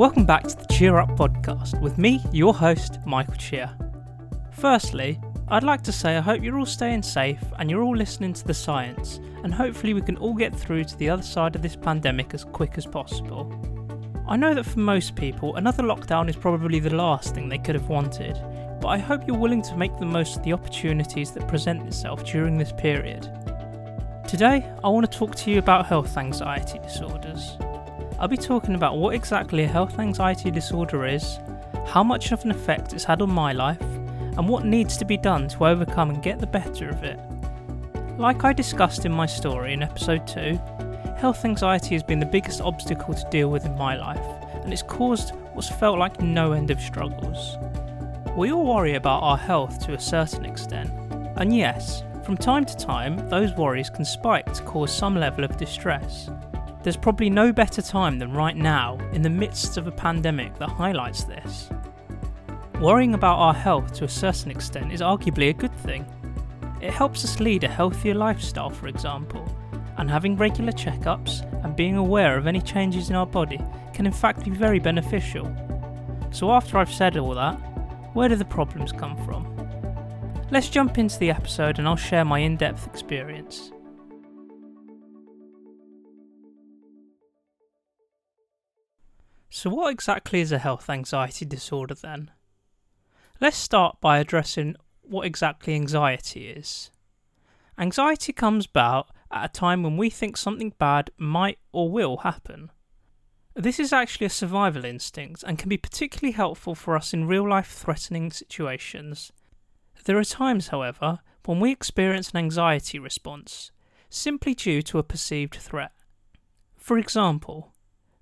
Welcome back to the Cheer Up podcast with me, your host, Michael Cheer. Firstly, I'd like to say I hope you're all staying safe and you're all listening to the science, and hopefully we can all get through to the other side of this pandemic as quick as possible. I know that for most people, another lockdown is probably the last thing they could have wanted, but I hope you're willing to make the most of the opportunities that present itself during this period. Today, I want to talk to you about health anxiety disorders. I'll be talking about what exactly a health anxiety disorder is, how much of an effect it's had on my life, and what needs to be done to overcome and get the better of it. Like I discussed in my story in episode 2, health anxiety has been the biggest obstacle to deal with in my life, and it's caused what's felt like no end of struggles. We all worry about our health to a certain extent, and yes, from time to time, those worries can spike to cause some level of distress. There's probably no better time than right now, in the midst of a pandemic, that highlights this. Worrying about our health to a certain extent is arguably a good thing. It helps us lead a healthier lifestyle, for example, and having regular checkups and being aware of any changes in our body can in fact be very beneficial. So, after I've said all that, where do the problems come from? Let's jump into the episode and I'll share my in depth experience. So, what exactly is a health anxiety disorder then? Let's start by addressing what exactly anxiety is. Anxiety comes about at a time when we think something bad might or will happen. This is actually a survival instinct and can be particularly helpful for us in real life threatening situations. There are times, however, when we experience an anxiety response, simply due to a perceived threat. For example,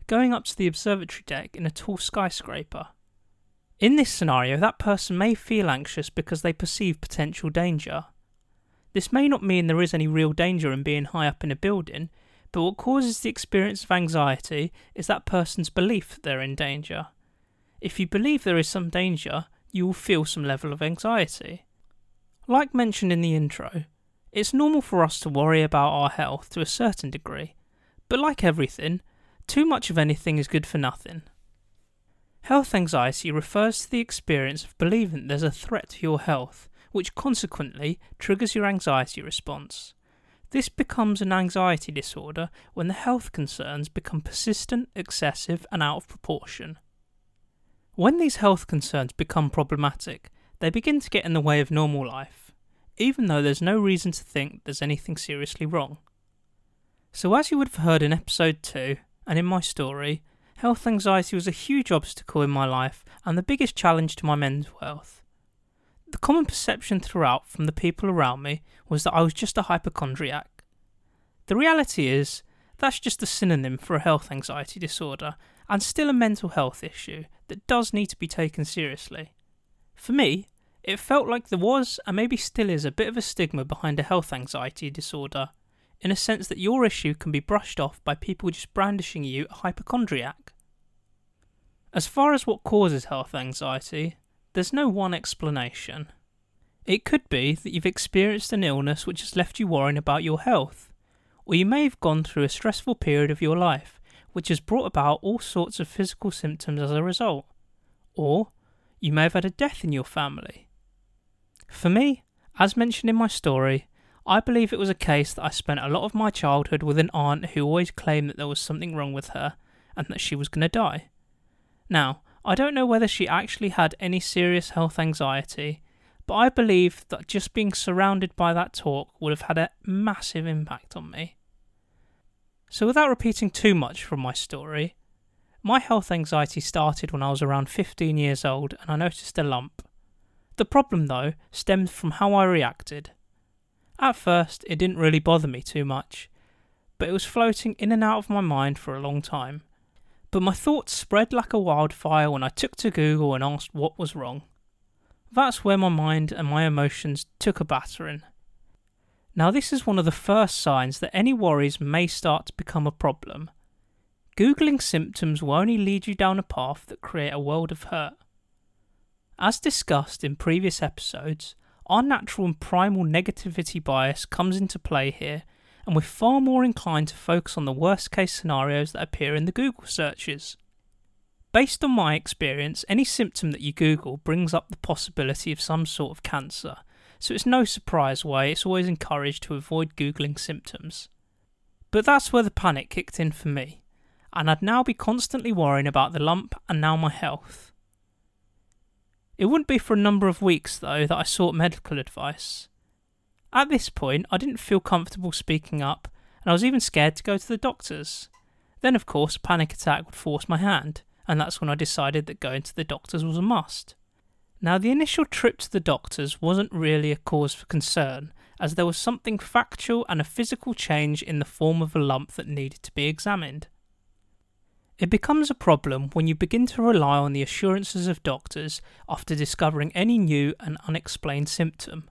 going up to the observatory deck in a tall skyscraper. In this scenario, that person may feel anxious because they perceive potential danger. This may not mean there is any real danger in being high up in a building, but what causes the experience of anxiety is that person's belief that they're in danger. If you believe there is some danger, you will feel some level of anxiety. Like mentioned in the intro, it's normal for us to worry about our health to a certain degree, but like everything, too much of anything is good for nothing. Health anxiety refers to the experience of believing there's a threat to your health, which consequently triggers your anxiety response. This becomes an anxiety disorder when the health concerns become persistent, excessive, and out of proportion. When these health concerns become problematic, they begin to get in the way of normal life, even though there's no reason to think there's anything seriously wrong. So, as you would have heard in episode 2, and in my story, health anxiety was a huge obstacle in my life and the biggest challenge to my mental health. The common perception throughout from the people around me was that I was just a hypochondriac. The reality is, that's just a synonym for a health anxiety disorder and still a mental health issue that does need to be taken seriously. For me, it felt like there was, and maybe still is, a bit of a stigma behind a health anxiety disorder in a sense that your issue can be brushed off by people just brandishing you a hypochondriac. As far as what causes health anxiety, there's no one explanation. It could be that you've experienced an illness which has left you worrying about your health, or you may have gone through a stressful period of your life which has brought about all sorts of physical symptoms as a result, or you may have had a death in your family. For me, as mentioned in my story, I believe it was a case that I spent a lot of my childhood with an aunt who always claimed that there was something wrong with her and that she was going to die. Now, I don't know whether she actually had any serious health anxiety, but I believe that just being surrounded by that talk would have had a massive impact on me. So, without repeating too much from my story, my health anxiety started when I was around 15 years old and I noticed a lump. The problem, though, stemmed from how I reacted. At first, it didn't really bother me too much, but it was floating in and out of my mind for a long time. But my thoughts spread like a wildfire when I took to Google and asked what was wrong. That's where my mind and my emotions took a battering. Now, this is one of the first signs that any worries may start to become a problem. Googling symptoms will only lead you down a path that create a world of hurt. As discussed in previous episodes, our natural and primal negativity bias comes into play here, and we're far more inclined to focus on the worst case scenarios that appear in the Google searches. Based on my experience, any symptom that you Google brings up the possibility of some sort of cancer, so it's no surprise why it's always encouraged to avoid Googling symptoms. But that's where the panic kicked in for me, and I'd now be constantly worrying about the lump and now my health. It wouldn't be for a number of weeks, though, that I sought medical advice. At this point, I didn't feel comfortable speaking up, and I was even scared to go to the doctors. Then, of course, a panic attack would force my hand, and that's when I decided that going to the doctors was a must. Now, the initial trip to the doctors wasn't really a cause for concern, as there was something factual and a physical change in the form of a lump that needed to be examined. It becomes a problem when you begin to rely on the assurances of doctors after discovering any new and unexplained symptom.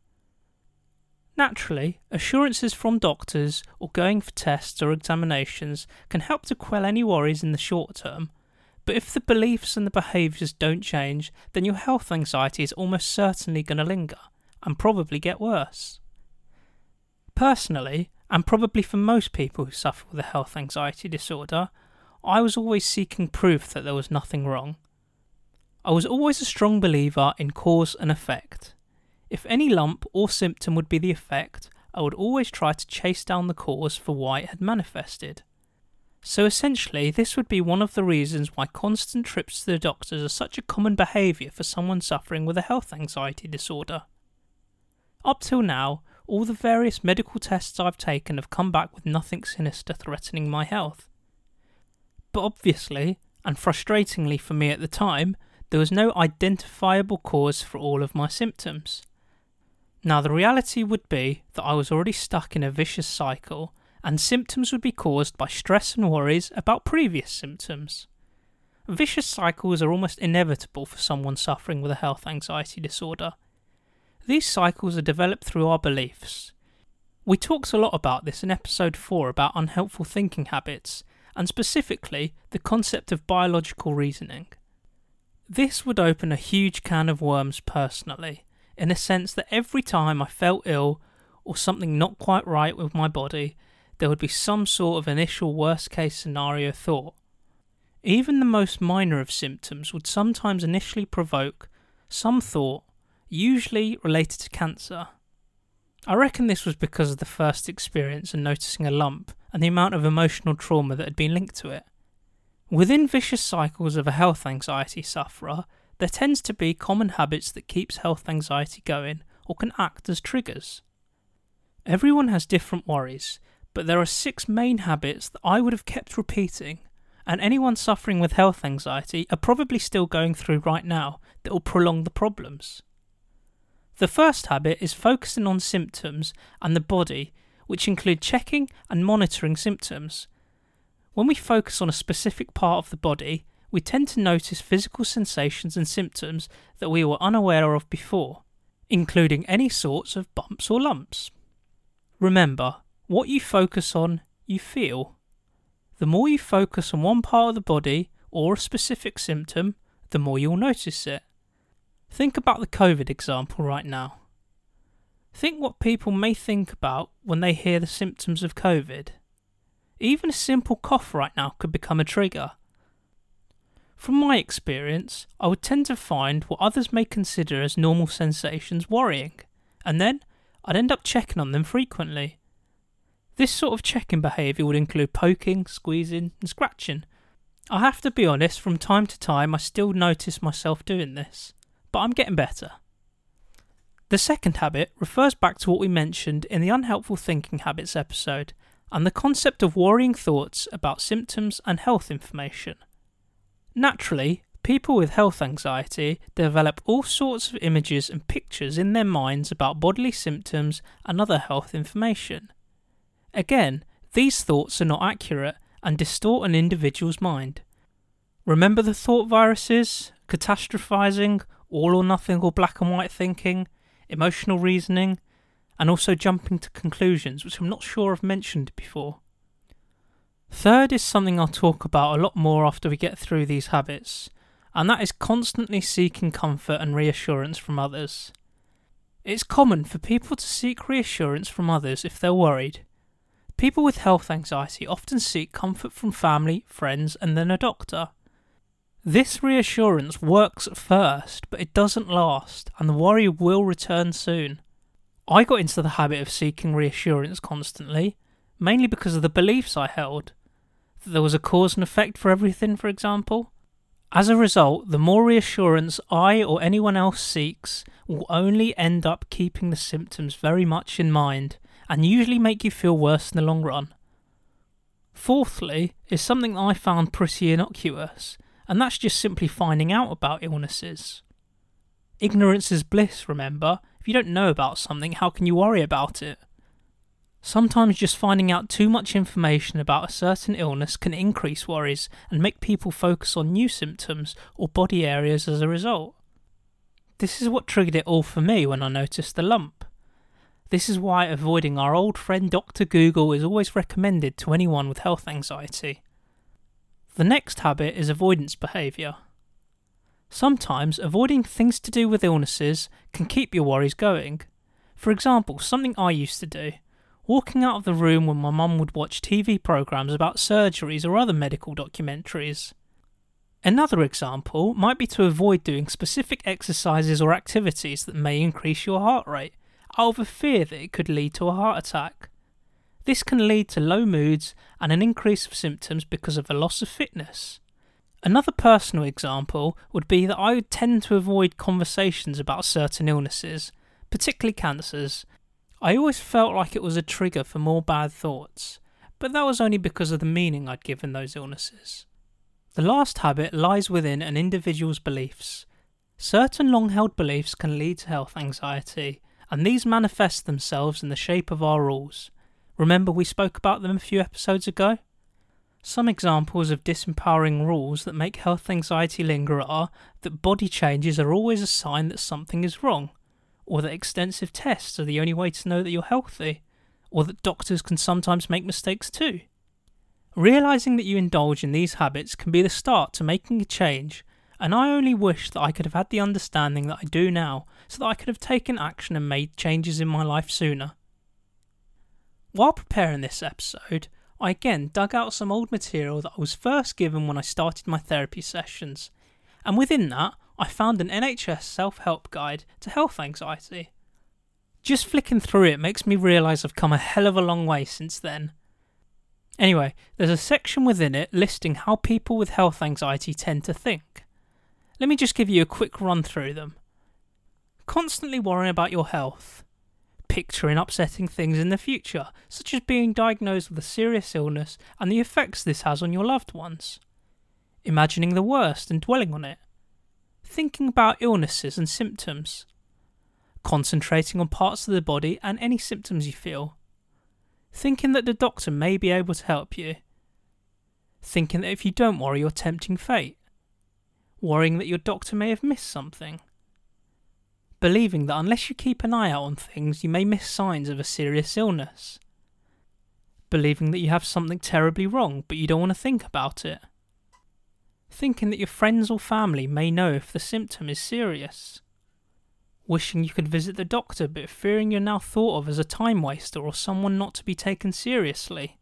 Naturally, assurances from doctors or going for tests or examinations can help to quell any worries in the short term, but if the beliefs and the behaviours don't change, then your health anxiety is almost certainly going to linger and probably get worse. Personally, and probably for most people who suffer with a health anxiety disorder, I was always seeking proof that there was nothing wrong. I was always a strong believer in cause and effect. If any lump or symptom would be the effect, I would always try to chase down the cause for why it had manifested. So essentially, this would be one of the reasons why constant trips to the doctors are such a common behaviour for someone suffering with a health anxiety disorder. Up till now, all the various medical tests I've taken have come back with nothing sinister threatening my health. But obviously, and frustratingly for me at the time, there was no identifiable cause for all of my symptoms. Now, the reality would be that I was already stuck in a vicious cycle and symptoms would be caused by stress and worries about previous symptoms. Vicious cycles are almost inevitable for someone suffering with a health anxiety disorder. These cycles are developed through our beliefs. We talked a lot about this in episode 4 about unhelpful thinking habits, and specifically the concept of biological reasoning. This would open a huge can of worms personally, in a sense that every time I felt ill or something not quite right with my body, there would be some sort of initial worst case scenario thought. Even the most minor of symptoms would sometimes initially provoke some thought, usually related to cancer. I reckon this was because of the first experience and noticing a lump and the amount of emotional trauma that had been linked to it. Within vicious cycles of a health anxiety sufferer, there tends to be common habits that keeps health anxiety going or can act as triggers. Everyone has different worries, but there are six main habits that I would have kept repeating, and anyone suffering with health anxiety are probably still going through right now that will prolong the problems. The first habit is focusing on symptoms and the body, which include checking and monitoring symptoms. When we focus on a specific part of the body, we tend to notice physical sensations and symptoms that we were unaware of before, including any sorts of bumps or lumps. Remember, what you focus on, you feel. The more you focus on one part of the body or a specific symptom, the more you'll notice it. Think about the COVID example right now. Think what people may think about when they hear the symptoms of COVID. Even a simple cough right now could become a trigger. From my experience, I would tend to find what others may consider as normal sensations worrying, and then I'd end up checking on them frequently. This sort of checking behaviour would include poking, squeezing, and scratching. I have to be honest, from time to time I still notice myself doing this, but I'm getting better. The second habit refers back to what we mentioned in the Unhelpful Thinking Habits episode and the concept of worrying thoughts about symptoms and health information. Naturally, people with health anxiety develop all sorts of images and pictures in their minds about bodily symptoms and other health information. Again, these thoughts are not accurate and distort an individual's mind. Remember the thought viruses, catastrophizing, all or nothing or black and white thinking, emotional reasoning, and also jumping to conclusions, which I'm not sure I've mentioned before. Third is something I'll talk about a lot more after we get through these habits, and that is constantly seeking comfort and reassurance from others. It's common for people to seek reassurance from others if they're worried, People with health anxiety often seek comfort from family, friends, and then a doctor. This reassurance works at first, but it doesn't last, and the worry will return soon. I got into the habit of seeking reassurance constantly, mainly because of the beliefs I held. That there was a cause and effect for everything, for example. As a result, the more reassurance I or anyone else seeks will only end up keeping the symptoms very much in mind and usually make you feel worse in the long run. Fourthly, is something I found pretty innocuous, and that's just simply finding out about illnesses. Ignorance is bliss, remember? If you don't know about something, how can you worry about it? Sometimes just finding out too much information about a certain illness can increase worries and make people focus on new symptoms or body areas as a result. This is what triggered it all for me when I noticed the lump. This is why avoiding our old friend Dr. Google is always recommended to anyone with health anxiety. The next habit is avoidance behaviour. Sometimes avoiding things to do with illnesses can keep your worries going. For example, something I used to do walking out of the room when my mum would watch TV programmes about surgeries or other medical documentaries. Another example might be to avoid doing specific exercises or activities that may increase your heart rate, out of a fear that it could lead to a heart attack. This can lead to low moods and an increase of symptoms because of a loss of fitness. Another personal example would be that I would tend to avoid conversations about certain illnesses, particularly cancers, I always felt like it was a trigger for more bad thoughts, but that was only because of the meaning I'd given those illnesses. The last habit lies within an individual's beliefs. Certain long held beliefs can lead to health anxiety, and these manifest themselves in the shape of our rules. Remember, we spoke about them a few episodes ago? Some examples of disempowering rules that make health anxiety linger are that body changes are always a sign that something is wrong, or that extensive tests are the only way to know that you're healthy, or that doctors can sometimes make mistakes too. Realizing that you indulge in these habits can be the start to making a change, and I only wish that I could have had the understanding that I do now so that I could have taken action and made changes in my life sooner. While preparing this episode, I again dug out some old material that I was first given when I started my therapy sessions, and within that, I found an NHS self help guide to health anxiety. Just flicking through it makes me realise I've come a hell of a long way since then. Anyway, there's a section within it listing how people with health anxiety tend to think. Let me just give you a quick run through them. Constantly worrying about your health. Picturing upsetting things in the future, such as being diagnosed with a serious illness and the effects this has on your loved ones. Imagining the worst and dwelling on it. Thinking about illnesses and symptoms, concentrating on parts of the body and any symptoms you feel, thinking that the doctor may be able to help you, thinking that if you don't worry, you're tempting fate, worrying that your doctor may have missed something, believing that unless you keep an eye out on things, you may miss signs of a serious illness, believing that you have something terribly wrong but you don't want to think about it thinking that your friends or family may know if the symptom is serious. Wishing you could visit the doctor but fearing you're now thought of as a time waster or someone not to be taken seriously.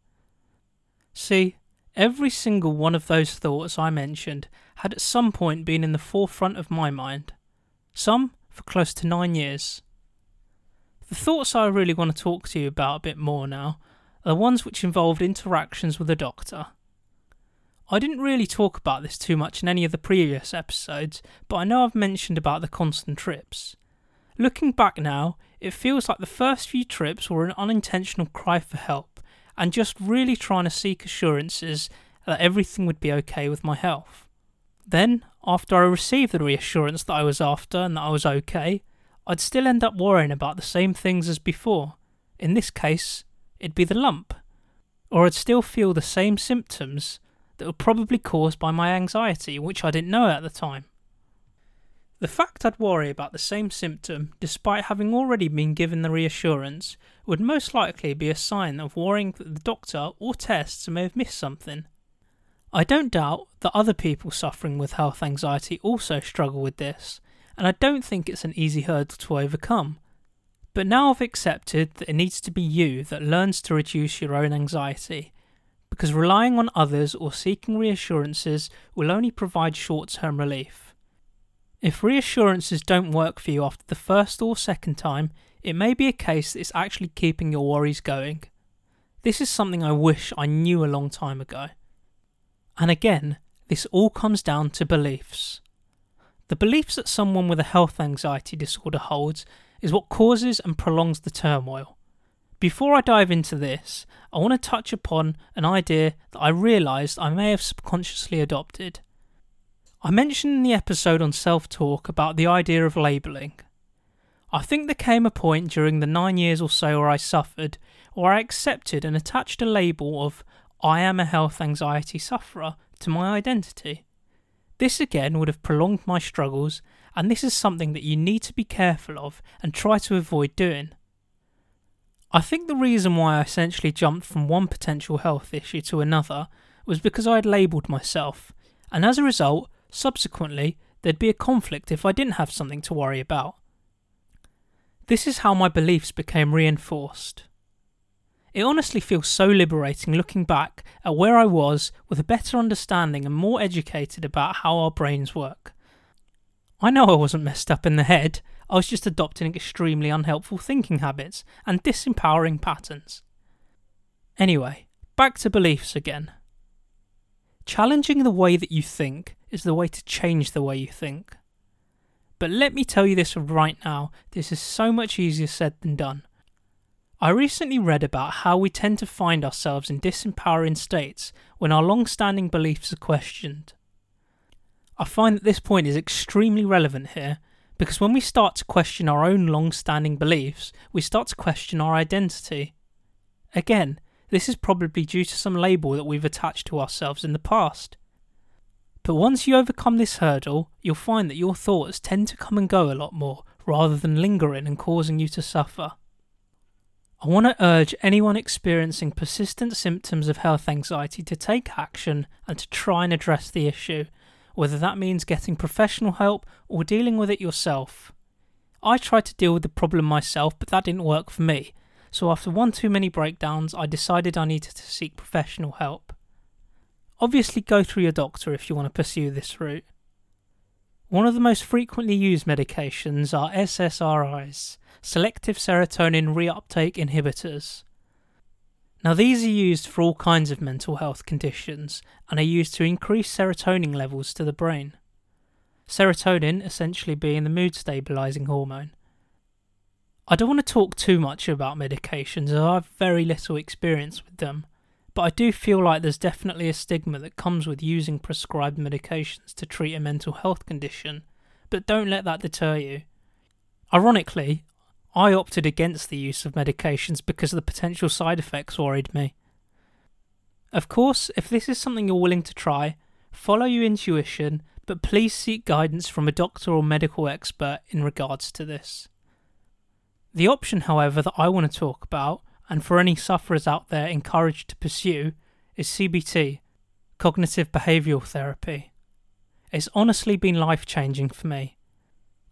See, every single one of those thoughts I mentioned had at some point been in the forefront of my mind, some for close to nine years. The thoughts I really want to talk to you about a bit more now are the ones which involved interactions with a doctor. I didn't really talk about this too much in any of the previous episodes, but I know I've mentioned about the constant trips. Looking back now, it feels like the first few trips were an unintentional cry for help and just really trying to seek assurances that everything would be okay with my health. Then, after I received the reassurance that I was after and that I was okay, I'd still end up worrying about the same things as before. In this case, it'd be the lump. Or I'd still feel the same symptoms that were probably caused by my anxiety, which I didn't know at the time. The fact I'd worry about the same symptom, despite having already been given the reassurance, would most likely be a sign of worrying that the doctor or tests may have missed something. I don't doubt that other people suffering with health anxiety also struggle with this, and I don't think it's an easy hurdle to overcome. But now I've accepted that it needs to be you that learns to reduce your own anxiety because relying on others or seeking reassurances will only provide short term relief. If reassurances don't work for you after the first or second time, it may be a case that it's actually keeping your worries going. This is something I wish I knew a long time ago. And again, this all comes down to beliefs. The beliefs that someone with a health anxiety disorder holds is what causes and prolongs the turmoil. Before I dive into this, I want to touch upon an idea that I realised I may have subconsciously adopted. I mentioned in the episode on self talk about the idea of labelling. I think there came a point during the nine years or so where I suffered where I accepted and attached a label of I am a health anxiety sufferer to my identity. This again would have prolonged my struggles, and this is something that you need to be careful of and try to avoid doing. I think the reason why I essentially jumped from one potential health issue to another was because I had labelled myself, and as a result, subsequently, there'd be a conflict if I didn't have something to worry about. This is how my beliefs became reinforced. It honestly feels so liberating looking back at where I was with a better understanding and more educated about how our brains work. I know I wasn't messed up in the head, I was just adopting extremely unhelpful thinking habits and disempowering patterns. Anyway, back to beliefs again. Challenging the way that you think is the way to change the way you think. But let me tell you this right now this is so much easier said than done. I recently read about how we tend to find ourselves in disempowering states when our long standing beliefs are questioned. I find that this point is extremely relevant here because when we start to question our own long standing beliefs, we start to question our identity. Again, this is probably due to some label that we've attached to ourselves in the past. But once you overcome this hurdle, you'll find that your thoughts tend to come and go a lot more rather than lingering and causing you to suffer. I want to urge anyone experiencing persistent symptoms of health anxiety to take action and to try and address the issue, whether that means getting professional help or dealing with it yourself. I tried to deal with the problem myself, but that didn't work for me, so after one too many breakdowns, I decided I needed to seek professional help. Obviously, go through your doctor if you want to pursue this route. One of the most frequently used medications are SSRIs, selective serotonin reuptake inhibitors. Now, these are used for all kinds of mental health conditions and are used to increase serotonin levels to the brain. Serotonin essentially being the mood stabilizing hormone. I don't want to talk too much about medications as I have very little experience with them, but I do feel like there's definitely a stigma that comes with using prescribed medications to treat a mental health condition, but don't let that deter you. Ironically, I opted against the use of medications because the potential side effects worried me. Of course, if this is something you're willing to try, follow your intuition, but please seek guidance from a doctor or medical expert in regards to this. The option, however, that I want to talk about, and for any sufferers out there encouraged to pursue, is CBT, cognitive behavioural therapy. It's honestly been life changing for me.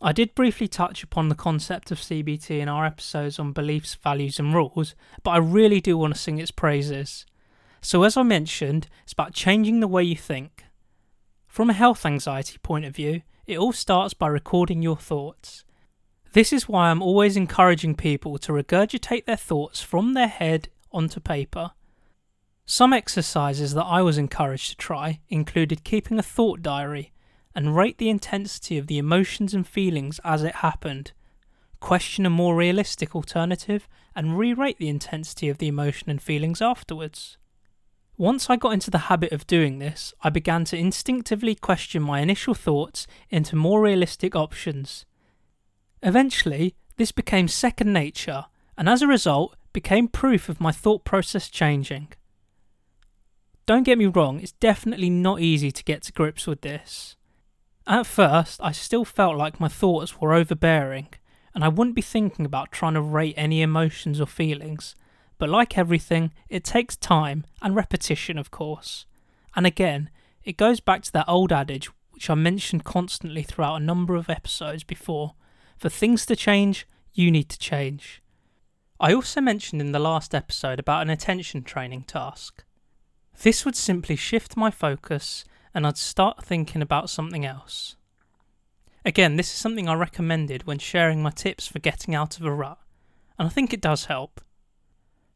I did briefly touch upon the concept of CBT in our episodes on beliefs, values, and rules, but I really do want to sing its praises. So, as I mentioned, it's about changing the way you think. From a health anxiety point of view, it all starts by recording your thoughts. This is why I'm always encouraging people to regurgitate their thoughts from their head onto paper. Some exercises that I was encouraged to try included keeping a thought diary and rate the intensity of the emotions and feelings as it happened. Question a more realistic alternative and re rate the intensity of the emotion and feelings afterwards. Once I got into the habit of doing this, I began to instinctively question my initial thoughts into more realistic options. Eventually, this became second nature, and as a result, became proof of my thought process changing. Don't get me wrong, it's definitely not easy to get to grips with this. At first, I still felt like my thoughts were overbearing, and I wouldn't be thinking about trying to rate any emotions or feelings. But like everything, it takes time and repetition, of course. And again, it goes back to that old adage which I mentioned constantly throughout a number of episodes before for things to change, you need to change. I also mentioned in the last episode about an attention training task. This would simply shift my focus and I'd start thinking about something else. Again, this is something I recommended when sharing my tips for getting out of a rut, and I think it does help.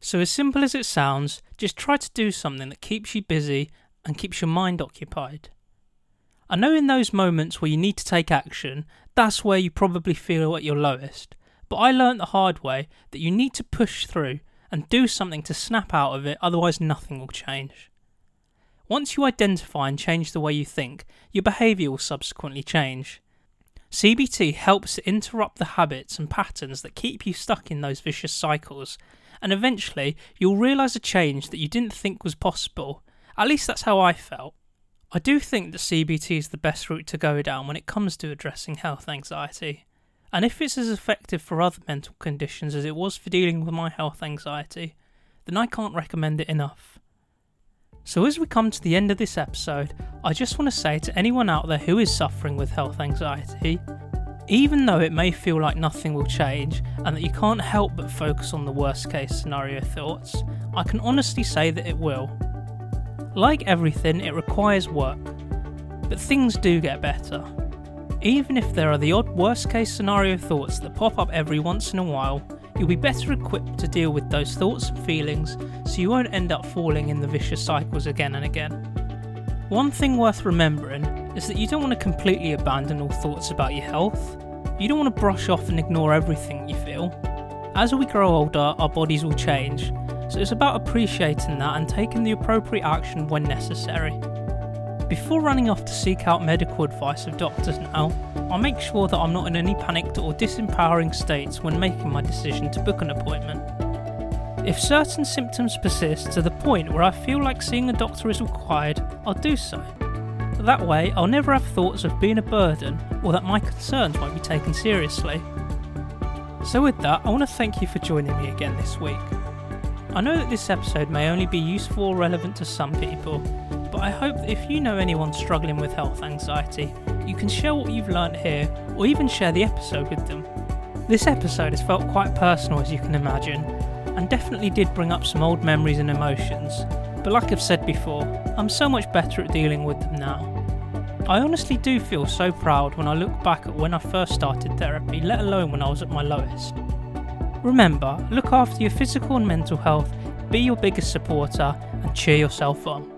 So, as simple as it sounds, just try to do something that keeps you busy and keeps your mind occupied. I know in those moments where you need to take action, that's where you probably feel at your lowest, but I learnt the hard way that you need to push through and do something to snap out of it, otherwise, nothing will change. Once you identify and change the way you think, your behaviour will subsequently change. CBT helps to interrupt the habits and patterns that keep you stuck in those vicious cycles, and eventually you'll realise a change that you didn't think was possible. At least that's how I felt. I do think that CBT is the best route to go down when it comes to addressing health anxiety. And if it's as effective for other mental conditions as it was for dealing with my health anxiety, then I can't recommend it enough. So, as we come to the end of this episode, I just want to say to anyone out there who is suffering with health anxiety, even though it may feel like nothing will change and that you can't help but focus on the worst case scenario thoughts, I can honestly say that it will. Like everything, it requires work, but things do get better. Even if there are the odd worst case scenario thoughts that pop up every once in a while, you'll be better equipped to deal with those thoughts and feelings so you won't end up falling in the vicious cycles again and again. One thing worth remembering is that you don't want to completely abandon all thoughts about your health. You don't want to brush off and ignore everything you feel. As we grow older, our bodies will change, so it's about appreciating that and taking the appropriate action when necessary. Before running off to seek out medical advice of doctors now, I'll make sure that I'm not in any panicked or disempowering states when making my decision to book an appointment. If certain symptoms persist to the point where I feel like seeing a doctor is required, I'll do so. That way, I'll never have thoughts of being a burden or that my concerns won't be taken seriously. So, with that, I want to thank you for joining me again this week. I know that this episode may only be useful or relevant to some people, but I hope that if you know anyone struggling with health anxiety, you can share what you've learnt here or even share the episode with them. This episode has felt quite personal, as you can imagine, and definitely did bring up some old memories and emotions, but like I've said before, I'm so much better at dealing with them now. I honestly do feel so proud when I look back at when I first started therapy, let alone when I was at my lowest. Remember, look after your physical and mental health, be your biggest supporter, and cheer yourself on.